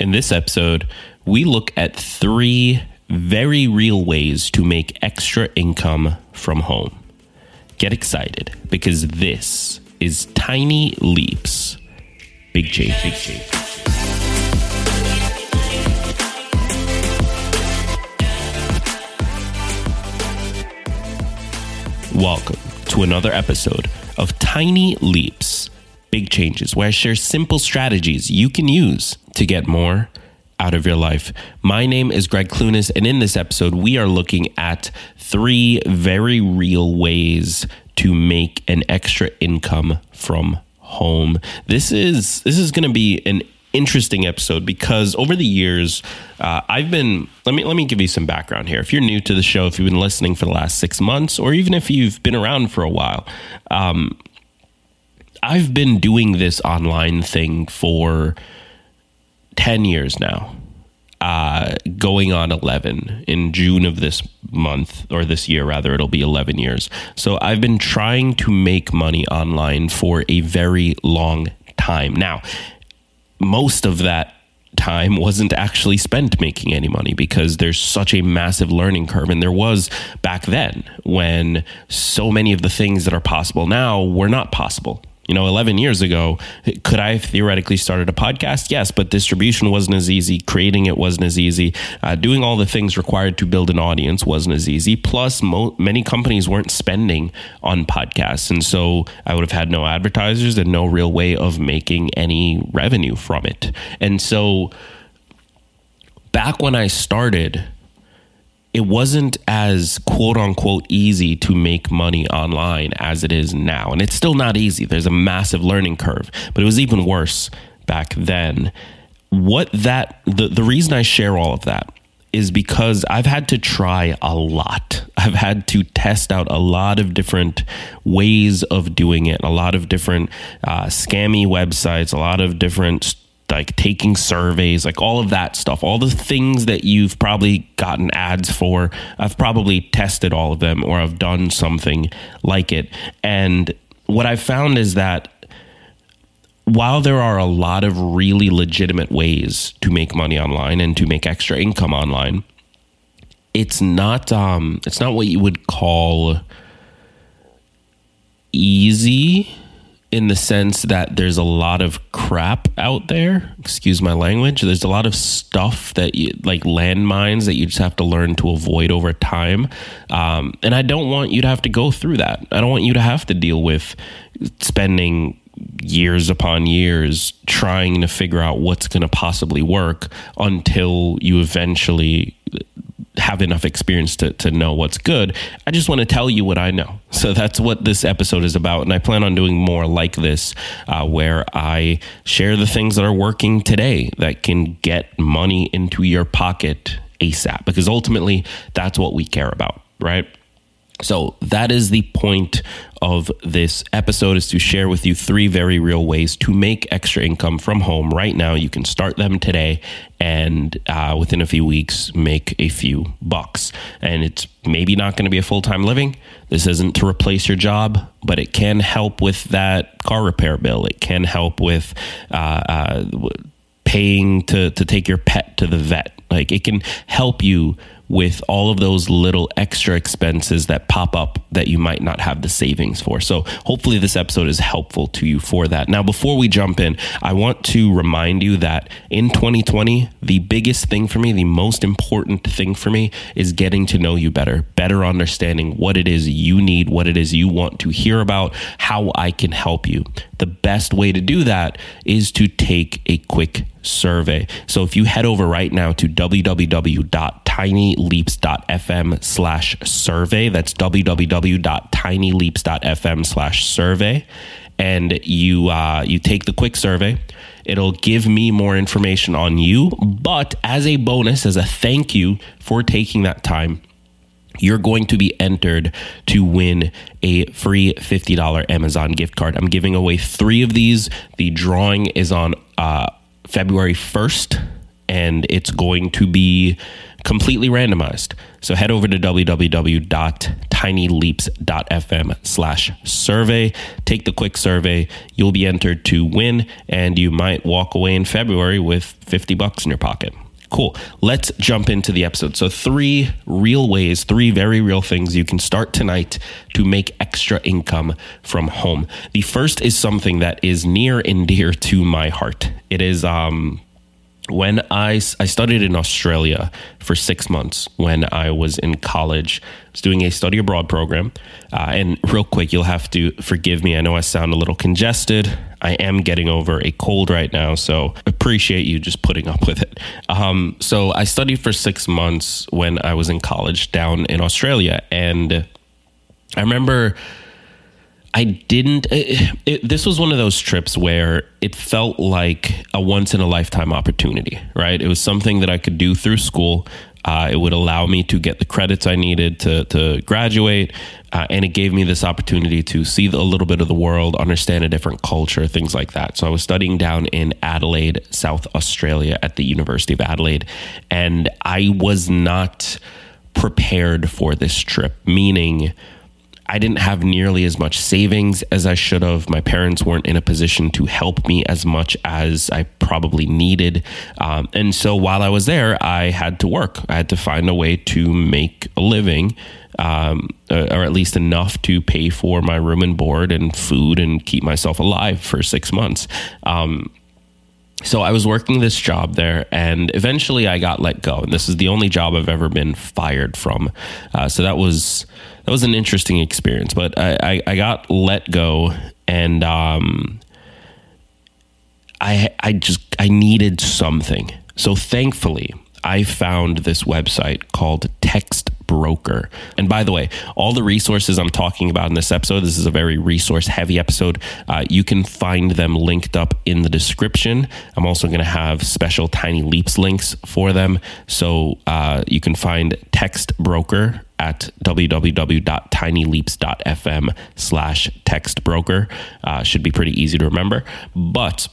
In this episode, we look at three very real ways to make extra income from home. Get excited because this is Tiny Leaps. Big change, big change. Welcome to another episode of Tiny Leaps, Big Changes, where I share simple strategies you can use to get more out of your life. My name is Greg Clunis, and in this episode, we are looking at three very real ways to make an extra income from home. This is this is going to be an interesting episode because over the years uh, I've been let me let me give you some background here. If you're new to the show, if you've been listening for the last six months, or even if you've been around for a while, um, I've been doing this online thing for ten years now. Uh, going on 11 in June of this month or this year, rather, it'll be 11 years. So I've been trying to make money online for a very long time. Now, most of that time wasn't actually spent making any money because there's such a massive learning curve. And there was back then when so many of the things that are possible now were not possible. You know, 11 years ago, could I theoretically started a podcast? Yes, but distribution wasn't as easy. Creating it wasn't as easy. Uh, doing all the things required to build an audience wasn't as easy. Plus, mo- many companies weren't spending on podcasts. And so I would have had no advertisers and no real way of making any revenue from it. And so back when I started, it wasn't as quote unquote easy to make money online as it is now. And it's still not easy. There's a massive learning curve, but it was even worse back then. What that, the, the reason I share all of that is because I've had to try a lot. I've had to test out a lot of different ways of doing it, a lot of different uh, scammy websites, a lot of different like taking surveys, like all of that stuff, all the things that you've probably gotten ads for. I've probably tested all of them or I've done something like it. And what I've found is that while there are a lot of really legitimate ways to make money online and to make extra income online, it's not um it's not what you would call easy in the sense that there's a lot of crap out there. Excuse my language. There's a lot of stuff that you like landmines that you just have to learn to avoid over time. Um, and I don't want you to have to go through that. I don't want you to have to deal with spending years upon years trying to figure out what's going to possibly work until you eventually have enough experience to, to know what's good. I just want to tell you what I know. So that's what this episode is about. And I plan on doing more like this, uh, where I share the things that are working today that can get money into your pocket ASAP, because ultimately that's what we care about, right? So that is the point of this episode is to share with you three very real ways to make extra income from home right now. You can start them today and uh, within a few weeks make a few bucks. And it's maybe not going to be a full time living. This isn't to replace your job, but it can help with that car repair bill. It can help with uh, uh, paying to, to take your pet to the vet. Like it can help you with all of those little extra expenses that pop up that you might not have the savings for. So, hopefully, this episode is helpful to you for that. Now, before we jump in, I want to remind you that in 2020, the biggest thing for me, the most important thing for me is getting to know you better, better understanding what it is you need, what it is you want to hear about, how I can help you. The best way to do that is to take a quick survey. So if you head over right now to www.tinyleaps.fm slash survey, that's www.tinyleaps.fm slash survey, and you uh, you take the quick survey. It'll give me more information on you, but as a bonus, as a thank you for taking that time, you're going to be entered to win a free $50 Amazon gift card. I'm giving away three of these. The drawing is on uh, February 1st and it's going to be completely randomized. So head over to www.tinyleaps.fm slash survey. Take the quick survey. You'll be entered to win, and you might walk away in February with 50 bucks in your pocket. Cool. Let's jump into the episode. So, three real ways, three very real things you can start tonight to make extra income from home. The first is something that is near and dear to my heart. It is um, when I, I studied in Australia for six months when I was in college. I was doing a study abroad program. Uh, and real quick, you'll have to forgive me. I know I sound a little congested. I am getting over a cold right now, so appreciate you just putting up with it. Um, so I studied for six months when I was in college down in Australia. And I remember I didn't. It, it, this was one of those trips where it felt like a once in a lifetime opportunity, right? It was something that I could do through school. Uh, it would allow me to get the credits I needed to, to graduate. Uh, and it gave me this opportunity to see a little bit of the world, understand a different culture, things like that. So I was studying down in Adelaide, South Australia, at the University of Adelaide. And I was not prepared for this trip, meaning, I didn't have nearly as much savings as I should have. My parents weren't in a position to help me as much as I probably needed. Um, and so while I was there, I had to work. I had to find a way to make a living, um, uh, or at least enough to pay for my room and board and food and keep myself alive for six months. Um, so I was working this job there, and eventually I got let go. And this is the only job I've ever been fired from. Uh, so that was that was an interesting experience. But I, I, I got let go, and um, I I just I needed something. So thankfully, I found this website called Text broker. And by the way, all the resources I'm talking about in this episode, this is a very resource heavy episode. Uh, you can find them linked up in the description. I'm also going to have special Tiny Leaps links for them. So uh, you can find Textbroker at www.tinyleaps.fm slash textbroker. Uh, should be pretty easy to remember. But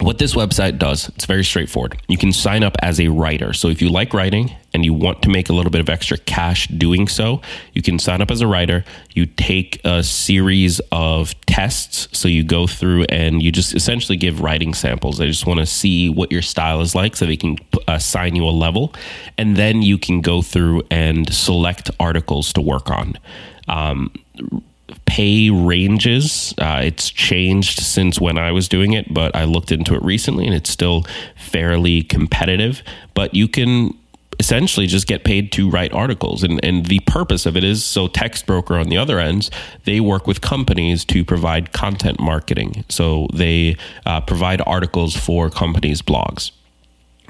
what this website does, it's very straightforward. You can sign up as a writer. So if you like writing and you want to make a little bit of extra cash doing so, you can sign up as a writer. You take a series of tests. So you go through and you just essentially give writing samples. They just want to see what your style is like so they can assign you a level. And then you can go through and select articles to work on. Um, pay ranges. Uh, it's changed since when I was doing it, but I looked into it recently and it's still fairly competitive. But you can essentially just get paid to write articles. And, and the purpose of it is so Textbroker on the other ends, they work with companies to provide content marketing. So they uh, provide articles for companies' blogs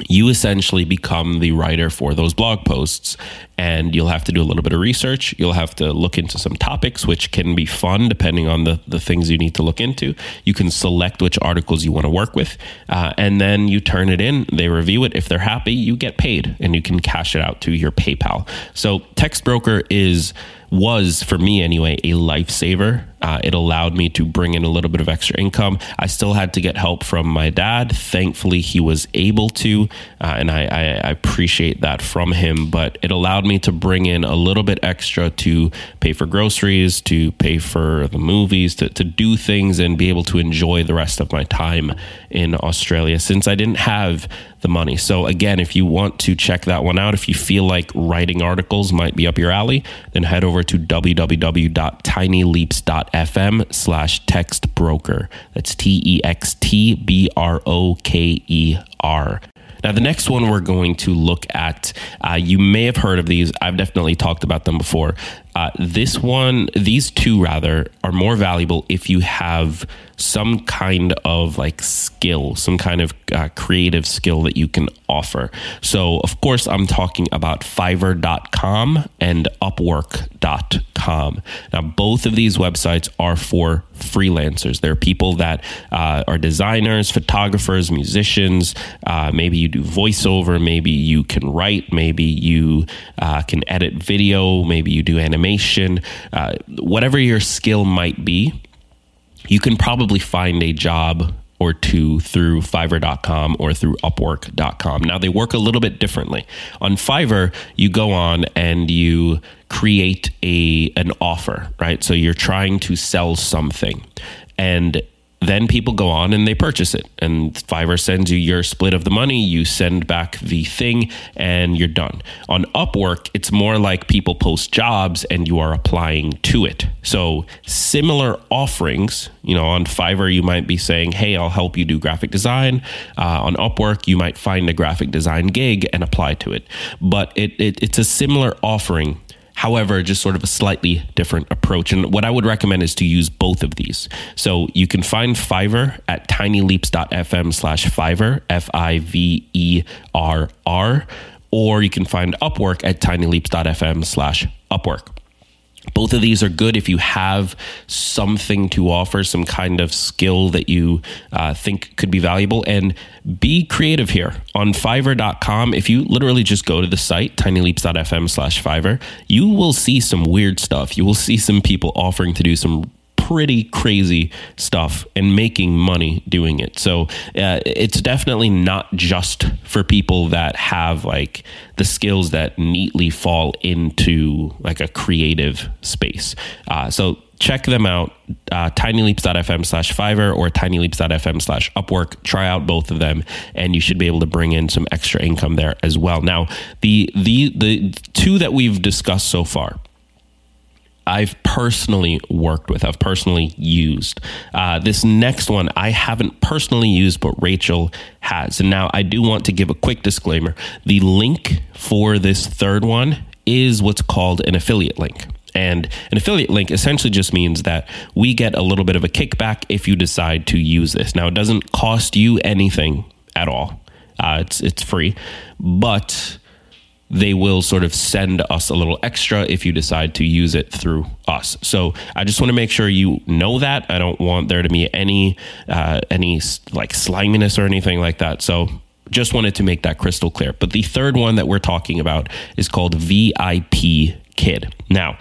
you essentially become the writer for those blog posts and you'll have to do a little bit of research. You'll have to look into some topics which can be fun depending on the, the things you need to look into. You can select which articles you want to work with uh, and then you turn it in they review it. If they're happy you get paid and you can cash it out to your paypal. So Textbroker is was for me anyway a lifesaver uh, it allowed me to bring in a little bit of extra income. I still had to get help from my dad. Thankfully, he was able to, uh, and I, I, I, appreciate that from him. But it allowed me to bring in a little bit extra to pay for groceries, to pay for the movies, to, to do things and be able to enjoy the rest of my time in Australia since I didn't have the money. So, again, if you want to check that one out, if you feel like writing articles might be up your alley, then head over to www.tinyleaps.fm slash textbroker. That's T E X T B R O K E R. Now, the next one we're going to look at, uh, you may have heard of these. I've definitely talked about them before. Uh, this one, these two rather, are more valuable if you have some kind of like skill, some kind of uh, creative skill that you can offer. So, of course, I'm talking about Fiverr.com and Upwork.com. Now, both of these websites are for freelancers. They're people that uh, are designers, photographers, musicians. Uh, maybe you do voiceover, maybe you can write, maybe you uh, can edit video, maybe you do animation, uh, whatever your skill might be you can probably find a job or two through fiverr.com or through upwork.com. Now they work a little bit differently. On Fiverr, you go on and you create a an offer, right? So you're trying to sell something. And then people go on and they purchase it. And fiverr sends you your split of the money you send back the thing and you're done. On upwork it's more like people post jobs and you are applying to it. So similar offerings you know on fiverr you might be saying hey i'll help you do graphic design. Uh, on upwork you might find a graphic design gig and apply to it. But it, it it's a similar offering However, just sort of a slightly different approach. And what I would recommend is to use both of these. So you can find Fiverr at tinyleaps.fm slash Fiverr, F I V E R R, or you can find Upwork at tinyleaps.fm slash Upwork. Both of these are good if you have something to offer, some kind of skill that you uh, think could be valuable. And be creative here on fiverr.com. If you literally just go to the site, tinyleaps.fm slash Fiverr, you will see some weird stuff. You will see some people offering to do some pretty crazy stuff and making money doing it. So uh, it's definitely not just for people that have like the skills that neatly fall into like a creative space. Uh, so check them out uh, tinyleaps.fm slash fiverr or tinyleaps.fm slash upwork try out both of them and you should be able to bring in some extra income there as well now the the the two that we've discussed so far I've personally worked with, I've personally used. Uh, this next one I haven't personally used, but Rachel has. And now I do want to give a quick disclaimer. The link for this third one is what's called an affiliate link. And an affiliate link essentially just means that we get a little bit of a kickback if you decide to use this. Now, it doesn't cost you anything at all. Uh, it's it's free, but they will sort of send us a little extra if you decide to use it through us. So I just want to make sure you know that. I don't want there to be any uh, any like sliminess or anything like that. So just wanted to make that crystal clear. But the third one that we're talking about is called VIP Kid. Now,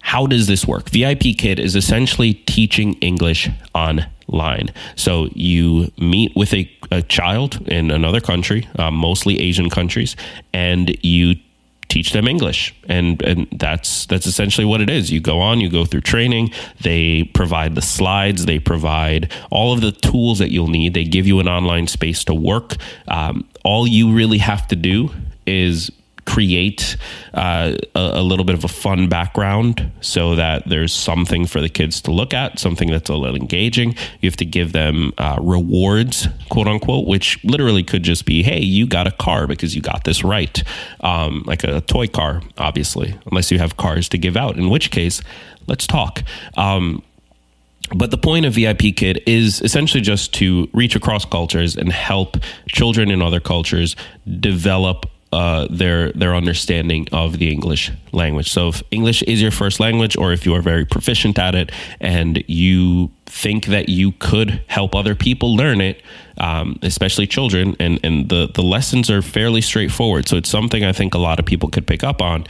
how does this work? VIP Kid is essentially teaching English online. So you meet with a, a child in another country, uh, mostly Asian countries, and you teach them English. And and that's that's essentially what it is. You go on, you go through training, they provide the slides, they provide all of the tools that you'll need. They give you an online space to work. Um, all you really have to do is create uh, a, a, little bit of a fun background so that there's something for the kids to look at, something that's a little engaging. You have to give them uh, rewards, quote unquote, which literally could just be, hey, you got a car because you got this right. Um, like a toy car, obviously, unless you have cars to give out, in which case, let's talk. Um, but the point of VIP Kid is essentially just to reach across cultures and help children in other cultures develop uh, their their understanding of the English language. So if English is your first language, or if you are very proficient at it, and you think that you could help other people learn it, um, especially children, and and the the lessons are fairly straightforward. So it's something I think a lot of people could pick up on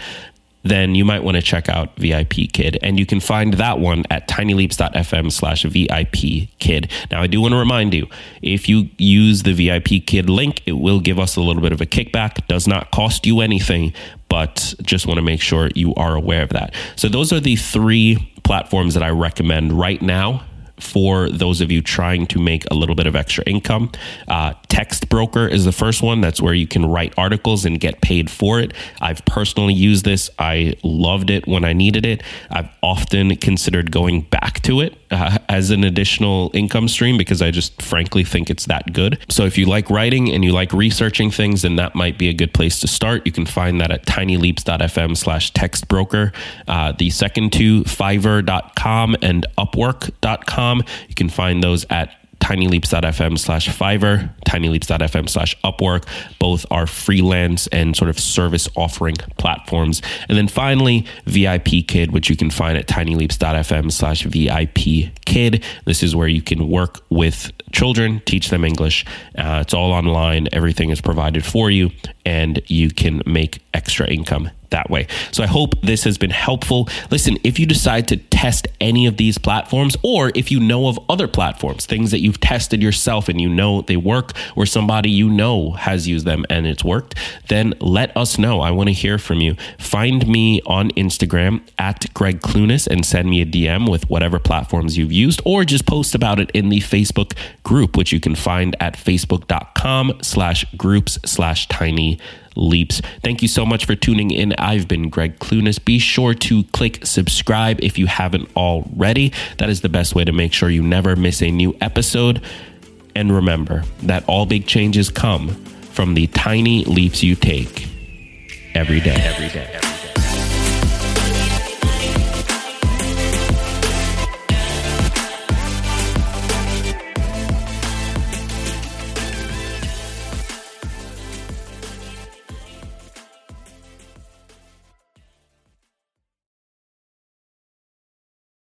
then you might want to check out VIP Kid. And you can find that one at tinyleaps.fm slash VIP Kid. Now, I do want to remind you if you use the VIP Kid link, it will give us a little bit of a kickback. Does not cost you anything, but just want to make sure you are aware of that. So, those are the three platforms that I recommend right now for those of you trying to make a little bit of extra income. Uh, Textbroker is the first one. That's where you can write articles and get paid for it. I've personally used this. I loved it when I needed it. I've often considered going back to it uh, as an additional income stream because I just frankly think it's that good. So if you like writing and you like researching things, then that might be a good place to start. You can find that at tinyleaps.fm slash textbroker. Uh, the second two, fiverr.com and upwork.com. You can find those at tinyleaps.fm slash Fiverr, tinyleaps.fm slash Upwork. Both are freelance and sort of service offering platforms. And then finally, VIP Kid, which you can find at tinyleaps.fm slash VIP Kid. This is where you can work with children, teach them English. Uh, it's all online, everything is provided for you, and you can make extra income that way. So I hope this has been helpful. Listen, if you decide to test any of these platforms, or if you know of other platforms, things that you've tested yourself and you know they work, or somebody you know has used them and it's worked, then let us know. I want to hear from you. Find me on Instagram at Greg Clunis and send me a DM with whatever platforms you've used, or just post about it in the Facebook group, which you can find at facebook.com slash groups slash tiny leaps. Thank you so much for tuning in. I've been Greg Clunis. Be sure to click subscribe if you haven't already. That is the best way to make sure you never miss a new episode. And remember that all big changes come from the tiny leaps you take every day. Every day. Every day.